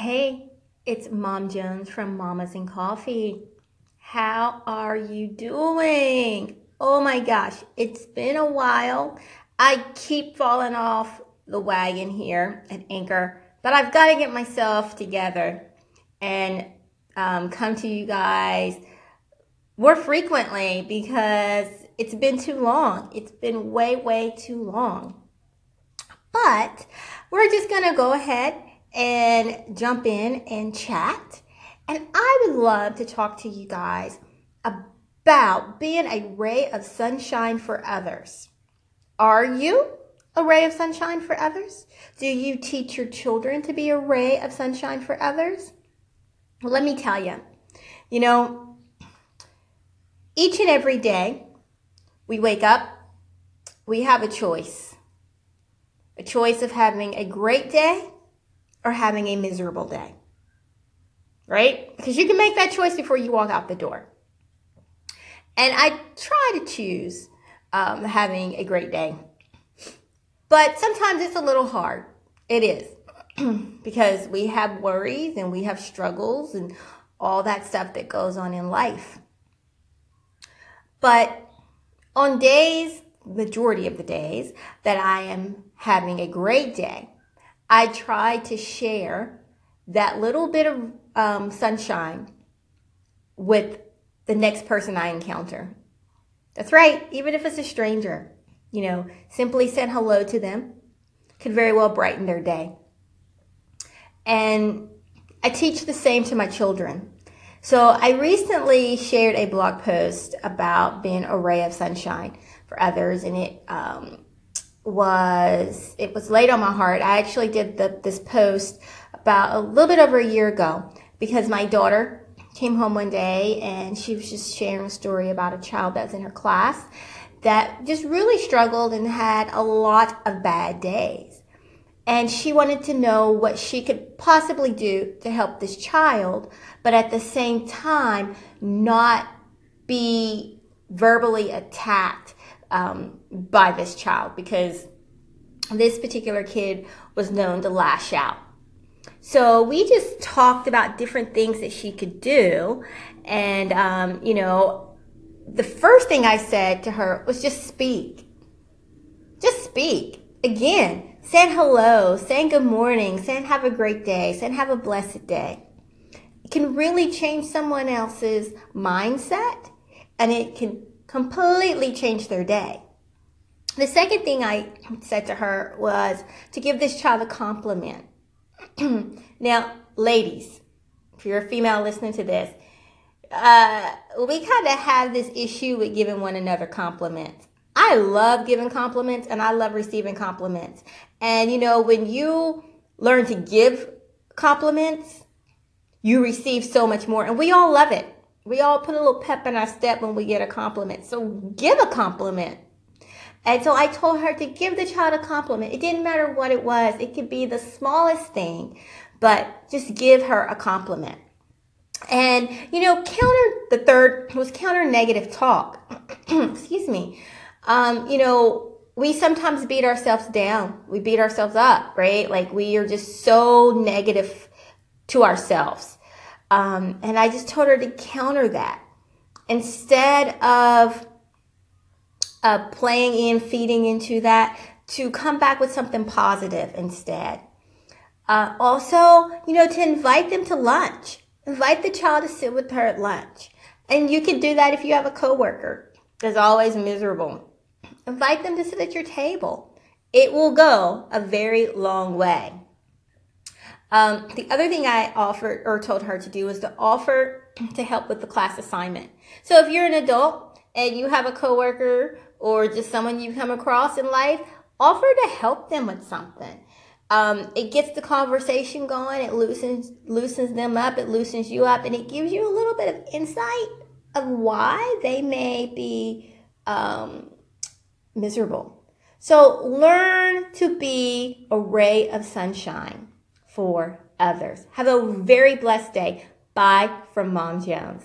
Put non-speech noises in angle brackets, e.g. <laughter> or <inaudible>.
Hey, it's Mom Jones from Mamas and Coffee. How are you doing? Oh my gosh, it's been a while. I keep falling off the wagon here at Anchor, but I've got to get myself together and um, come to you guys more frequently because it's been too long. It's been way, way too long. But we're just going to go ahead and jump in and chat. And I would love to talk to you guys about being a ray of sunshine for others. Are you a ray of sunshine for others? Do you teach your children to be a ray of sunshine for others? Well, let me tell you, you know, each and every day we wake up, we have a choice. A choice of having a great day or having a miserable day. Right? Because you can make that choice before you walk out the door. And I try to choose um, having a great day. But sometimes it's a little hard. It is. <clears throat> because we have worries and we have struggles and all that stuff that goes on in life. But on days, majority of the days, that I am having a great day, I try to share that little bit of um, sunshine with the next person I encounter. That's right, even if it's a stranger, you know, simply saying hello to them could very well brighten their day. And I teach the same to my children. So I recently shared a blog post about being a ray of sunshine for others, and it um, was it was laid on my heart. I actually did the, this post about a little bit over a year ago because my daughter came home one day and she was just sharing a story about a child that's in her class that just really struggled and had a lot of bad days. And she wanted to know what she could possibly do to help this child, but at the same time, not be verbally attacked um, by this child because this particular kid was known to lash out. So we just talked about different things that she could do. And, um, you know, the first thing I said to her was just speak. Just speak. Again, saying hello, saying good morning, saying have a great day, saying have a blessed day. It can really change someone else's mindset and it can completely change their day. The second thing I said to her was to give this child a compliment. <clears throat> now, ladies, if you're a female listening to this, uh, we kind of have this issue with giving one another compliments. I love giving compliments and I love receiving compliments. And you know, when you learn to give compliments, you receive so much more. And we all love it. We all put a little pep in our step when we get a compliment. So give a compliment. And so I told her to give the child a compliment. It didn't matter what it was. It could be the smallest thing, but just give her a compliment. And, you know, counter, the third was counter negative talk. <clears throat> Excuse me. Um, you know, we sometimes beat ourselves down. We beat ourselves up, right? Like we are just so negative to ourselves. Um, and I just told her to counter that. Instead of uh, playing in, feeding into that, to come back with something positive instead. Uh, also, you know, to invite them to lunch. Invite the child to sit with her at lunch. And you can do that if you have a coworker that's always miserable. Invite them to sit at your table. It will go a very long way. Um, the other thing I offered or told her to do was to offer to help with the class assignment. So if you're an adult and you have a coworker or just someone you come across in life, offer to help them with something. Um, it gets the conversation going. It loosens loosens them up. It loosens you up, and it gives you a little bit of insight of why they may be um, miserable. So learn to be a ray of sunshine for others. Have a very blessed day. Bye from Mom Jones.